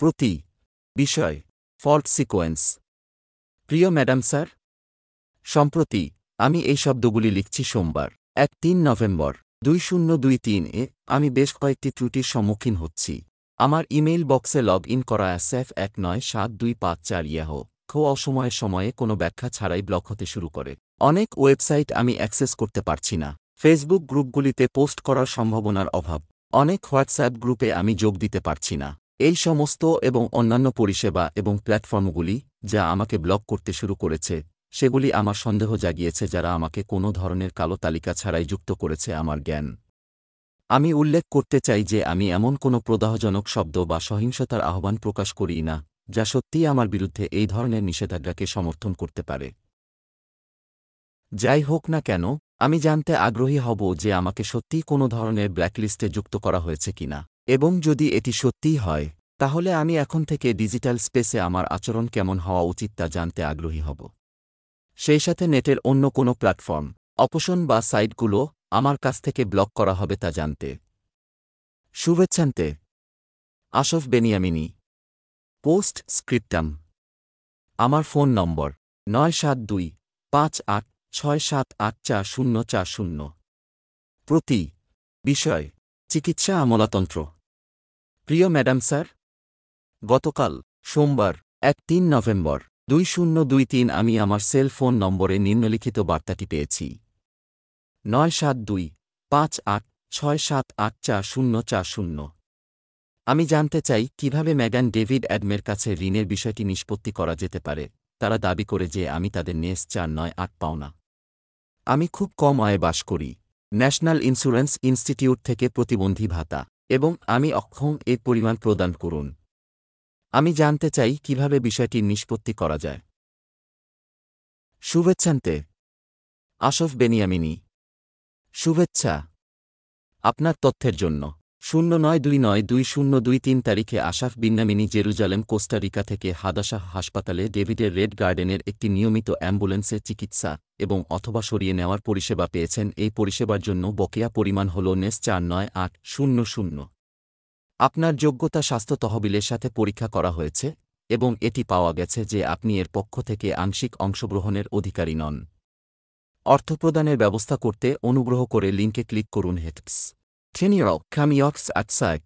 প্রতি বিষয় fault sequence প্রিয় ম্যাডাম স্যার, সম্প্রতি আমি এই শব্দগুলি লিখছি সোমবার, এক তিন নভেম্বর দুই শূন্য দুই তিন এ আমি বেশ কয়েকটি ত্রুটির সম্মুখীন হচ্ছি। আমার ইমেইল বক্সে লগ ইন করা এসএফ এক নয় সাত দুই পাঁচ চার ইয়াহ, খো অসময়ের সময়ে কোনো ব্যাখ্যা ছাড়াই ব্লক হতে শুরু করে। অনেক ওয়েবসাইট আমি অ্যাক্সেস করতে পারছি না। ফেসবুক গ্রুপগুলিতে পোস্ট করার সম্ভাবনার অভাব। অনেক হোয়াটসঅ্যাপ গ্রুপে আমি যোগ দিতে পারছি না। এই সমস্ত এবং অন্যান্য পরিষেবা এবং প্ল্যাটফর্মগুলি যা আমাকে ব্লক করতে শুরু করেছে, সেগুলি আমার সন্দেহ জাগিয়েছে যারা আমাকে কোনো ধরনের কালো তালিকা ছাড়াই যুক্ত করেছে আমার জ্ঞান। আমি উল্লেখ করতে চাই যে আমি এমন কোনো প্রদাহজনক শব্দ বা সহিংসতার আহ্বান প্রকাশ করি না, যা সত্যিই আমার বিরুদ্ধে এই ধরনের নিষেধাজ্ঞাকে সমর্থন করতে পারে। যাই হোক না কেন, আমি জানতে আগ্রহী হব যে আমাকে সত্যিই কোনো ধরনের ব্ল্যাকলিস্টে যুক্ত করা হয়েছে কিনা। এবং যদি এটি সত্যিই হয়, তাহলে আমি এখন থেকে ডিজিটাল স্পেসে আমার আচরণ কেমন হওয়া উচিত তা জানতে আগ্রহী হব। সেই সাথে নেটের অন্য কোনো প্ল্যাটফর্ম, অপশন বা সাইটগুলো আমার কাছ থেকে ব্লক করা হবে তা জানতে। শুভেচ্ছান্তে। Asaf Benyamini. Post scriptum. আমার ফোন নম্বর নয় সাত দুই পাঁচ আট ছয় সাত আট চার শূন্য চার শূন্য। প্রতি বিষয়, চিকিৎসা আমলাতন্ত্র। প্রিয় ম্যাডাম স্যার, গতকাল সোমবার এক তিন নভেম্বর দুই শূন্য দুই তিন আমি আমার সেল ফোন নম্বরে নিম্নলিখিত বার্তাটি পেয়েছি। নয় সাত দুই পাঁচ আট ছয় সাত আট চার শূন্য চার শূন্য। আমি জানতে চাই কীভাবে ম্যাগান ডেভিড অ্যাডমের কাছে ঋণের বিষয়টি নিষ্পত্তি করা যেতে পারে, তারা দাবি করে যে আমি তাদের নেস চার নয় আট পাওনা আমি খুব কম আয়ে বাস করি। ন্যাশনাল ইন্স্যুরেন্স ইনস্টিটিউট থেকে প্রতিবন্ধী ভাতা। এবং আমি অক্ষম এর পরিমাণ প্রদান করুন। আমি জানতে চাই কীভাবে বিষয়টি নিষ্পত্তি করা যায়। শুভেচ্ছান্তে। আসফ বেনিয়ামিনী। শুভেচ্ছা। আপনার তথ্যের জন্য। শূন্য নয় দুই নয় দুই শূন্য দুই তিন তারিখে আশাফ বিন্নামিনি জেরুজালেম কোস্টারিকা থেকে হাদাশাহ হাসপাতালে ডেভিডের রেড গার্ডেনের একটি নিয়মিত অ্যাম্বুলেন্সে চিকিৎসা এবং অথবা সরিয়ে নেওয়ার পরিষেবা পেয়েছেন। এই পরিষেবার জন্য বকেয়া পরিমাণ হল নেস চার নয় আট শূন্য শূন্য। আপনার যোগ্যতা স্বাস্থ্য তহবিলের সাথে পরীক্ষা করা হয়েছে এবং এটি পাওয়া গেছে যে আপনি এর পক্ষ থেকে আংশিক অংশগ্রহণের অধিকারী নন। অর্থপ্রদানের ব্যবস্থা করতে অনুগ্রহ করে লিঙ্কে ক্লিক করুন হেটপস ট্রেনিয়ক খামিয়ক্স আটসাক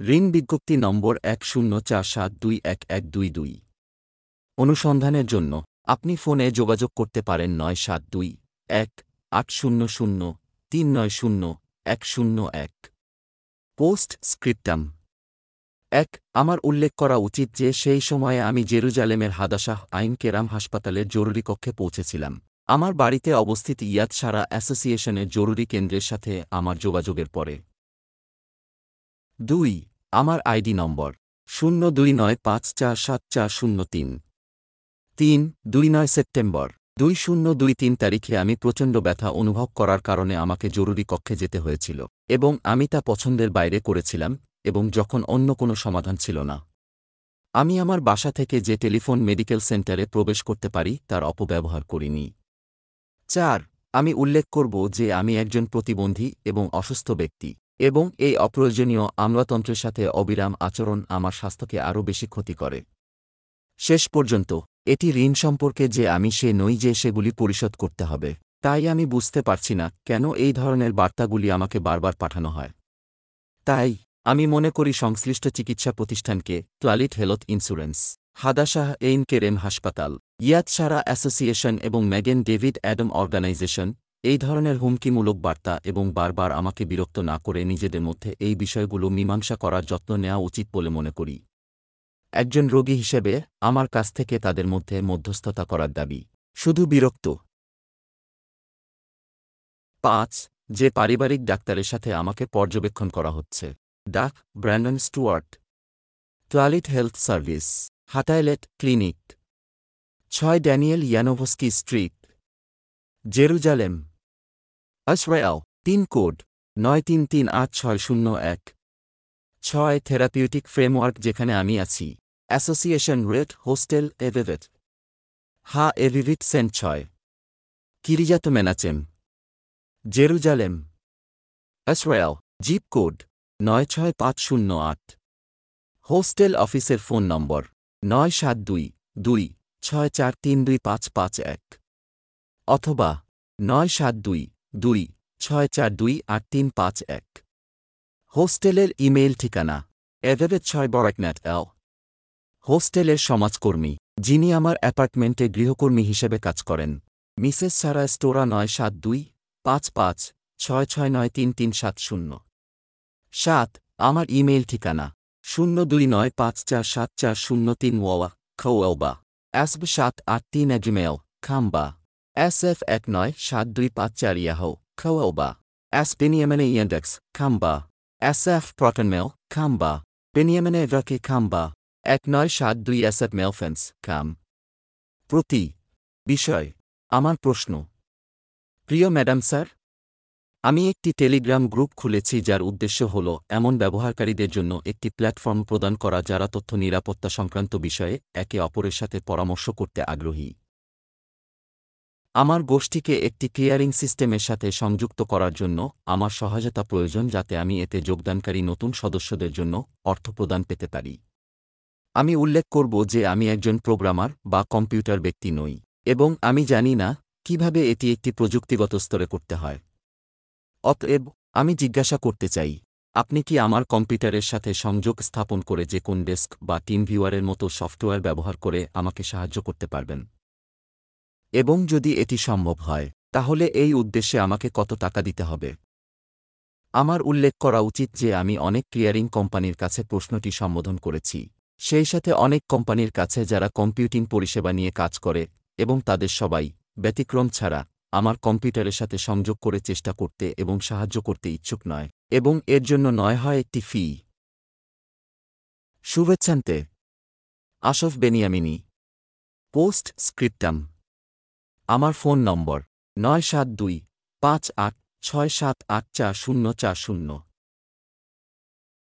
ঋণ বিজ্ঞপ্তি নম্বর এক শূন্য চার সাত দুই এক এক দুই দুই। অনুসন্ধানের জন্য আপনি ফোনে যোগাযোগ করতে পারেন নয় সাত দুই, এক আট শূন্য শূন্য, তিন নয় শূন্য, এক শূন্য এক। Post scriptum. এক, আমার উল্লেখ করা উচিত যে সেই সময়ে আমি জেরুজালেমের হাদাশাহ আইন কেরাম হাসপাতালের জরুরি কক্ষে পৌঁছেছিলাম। আমার বাড়িতে অবস্থিত ইয়াদ সারা অ্যাসোসিয়েশনের জরুরি কেন্দ্রের সাথে আমার যোগাযোগের পরে। দুই, আমার আইডি নম্বর শূন্য দুই নয় পাঁচ চার সাত চার শূন্য তিন। তিন, দুই নয় সেপ্টেম্বর দুই শূন্য দুই তিন তারিখে আমি প্রচণ্ড ব্যথা অনুভব করার কারণে আমাকে জরুরি কক্ষে যেতে হয়েছিল এবং আমি তা পছন্দের বাইরে করেছিলাম এবং যখন অন্য কোনো সমাধান ছিল না। আমি আমার বাসা থেকে যে টেলিফোন মেডিকেল সেন্টারে প্রবেশ করতে পারি তার অপব্যবহার করিনি। চার, আমি উল্লেখ করব যে আমি একজন প্রতিবন্ধী এবং অসুস্থ ব্যক্তি, এবং এই অপ্রয়োজনীয় আমলাতন্ত্রের সাথে অবিরাম আচরণ আমার স্বাস্থ্যকে আরও বেশি ক্ষতি করে। শেষ পর্যন্ত, এটি ঋণ সম্পর্কে যে আমি সে নই যে সেগুলি পরিশোধ করতে হবে, তাই আমি বুঝতে পারছি না কেন এই ধরনের বার্তাগুলি আমাকে বারবার পাঠানো হয়। তাই, আমি মনে করি সংশ্লিষ্ট চিকিৎসা প্রতিষ্ঠানকে, Clalit health insurance. Hadassah Ein Kerem হাসপাতাল ইয়াদ সারা অ্যাসোসিয়েশন এবং ম্যাগেন ডেভিড অ্যাডম অর্গানাইজেশন এই ধরনের হুমকিমূলক বার্তা এবং বারবার আমাকে বিরক্ত না করে নিজেদের মধ্যে এই বিষয়গুলো মীমাংসা করার যত্ন নেওয়া উচিত বলে মনে করি। একজন রোগী হিসেবে আমার কাছ থেকে তাদের মধ্যে মধ্যস্থতা করার দাবি। শুধু বিরক্ত। পাঁচ, যে পারিবারিক ডাক্তারের সাথে আমাকে পর্যবেক্ষণ করা হচ্ছে। ডাক Brandon Stuart. Clalit health service. Hatayelet clinic. ছয় Daniel Yanovsky street. Jerusalem. Israel তিন কোড, নয় তিন তিন আট ছয় শূন্য এক। ছয় থেরাপিউটিক ফ্রেমওয়ার্ক যেখানে আমি আছি। অ্যাসোসিয়েশন রেড, হোস্টেল এভেভেট হা এভিভিট সেন্ট ছয়। Kiryat Menachem. Jerusalem. Israel zip code, নয় ছয় পাঁচ শূন্য আট। হোস্টেল অফিসের ফোন নম্বর। নয় সাত দুই দুই, ছয় চার তিন দুই পাঁচ পাঁচ এক। অথবা নয় সাত দুই দুই, ছয় চার দুই আট তিন পাঁচ এক। হোস্টেলের ইমেইল ঠিকানা এভারেট ছয় বরাকন্যাট এল। হোস্টেলের সমাজকর্মী, যিনি আমার অ্যাপার্টমেন্টে গৃহকর্মী হিসেবে কাজ করেন, মিসেস সারা স্টোরা নয় সাত দুই, পাঁচ পাঁচ, ছয় ছয় নয় তিন তিন সাত শূন্য। সাত, আমার ইমেইল ঠিকানা শূন্য দুই নয় পাঁচ চার সাত চার শূন্য তিন ওয়া খৌবা এসব সাত আট তিন এজিমেল খাম্বা। এস এফ এক নয় সাত দুই পাঁচ চার ইয়াহো এস পেনিয়ামেনে ইয়েন্ডেক্স, খাম্বা। এস এফ প্রটনমেল খাম্বা। পেনিয়ামেনে রাকে খাম্বা। এক নয় সাত দুই এস এফ মেলফেন্স খাম। প্রতি। বিষয়। আমার প্রশ্ন। প্রিয় ম্যাডাম স্যার আমি একটি টেলিগ্রাম গ্রুপ খুলেছি যার উদ্দেশ্য হল এমন ব্যবহারকারীদের জন্য একটি প্ল্যাটফর্ম প্রদান করা যারা তথ্য নিরাপত্তা সংক্রান্ত বিষয়ে একে অপরের সাথে পরামর্শ করতে আগ্রহী। আমার গোষ্ঠীকে একটি ক্লিয়ারিং সিস্টেমের সাথে সংযুক্ত করার জন্য আমার সহায়তা প্রয়োজন যাতে আমি এতে যোগদানকারী নতুন সদস্যদের জন্য অর্থ প্রদান পেতে পারি। আমি উল্লেখ করব যে আমি একজন প্রোগ্রামার বা কম্পিউটার ব্যক্তি নই, এবং আমি জানি না কীভাবে এটি একটি প্রযুক্তিগত স্তরে করতে হয়। অতএব, আমি জিজ্ঞাসা করতে চাই, আপনি কি আমার কম্পিউটারের সাথে সংযোগ স্থাপন করে যে কোন ডেস্ক বা টিম ভিউয়ারের মতো সফটওয়্যার ব্যবহার করে আমাকে সাহায্য করতে পারবেন? এবং যদি এটি সম্ভব হয়, তাহলে এই উদ্দেশ্যে আমাকে কত টাকা দিতে হবে? আমার উল্লেখ করা উচিত যে আমি অনেক ক্লিয়ারিং কোম্পানির কাছে প্রশ্নটি সম্বোধন করেছি। সেই সাথে অনেক কোম্পানির কাছে যারা কম্পিউটিং পরিষেবা নিয়ে কাজ করে এবং তাদের সবাই ব্যতিক্রম ছাড়া আমার কম্পিউটারের সাথে সংযোগ করে চেষ্টা করতে এবং সাহায্য করতে ইচ্ছুক নয়, এবং এর জন্য নয় হয় একটি ফি। শুভেচ্ছান্তে। আশফ বেনিয়ামিনী। Post scriptum. আমার ফোন নম্বর নয় সাত দুই পাঁচ আট ছয় সাত আট চার শূন্য চার শূন্য।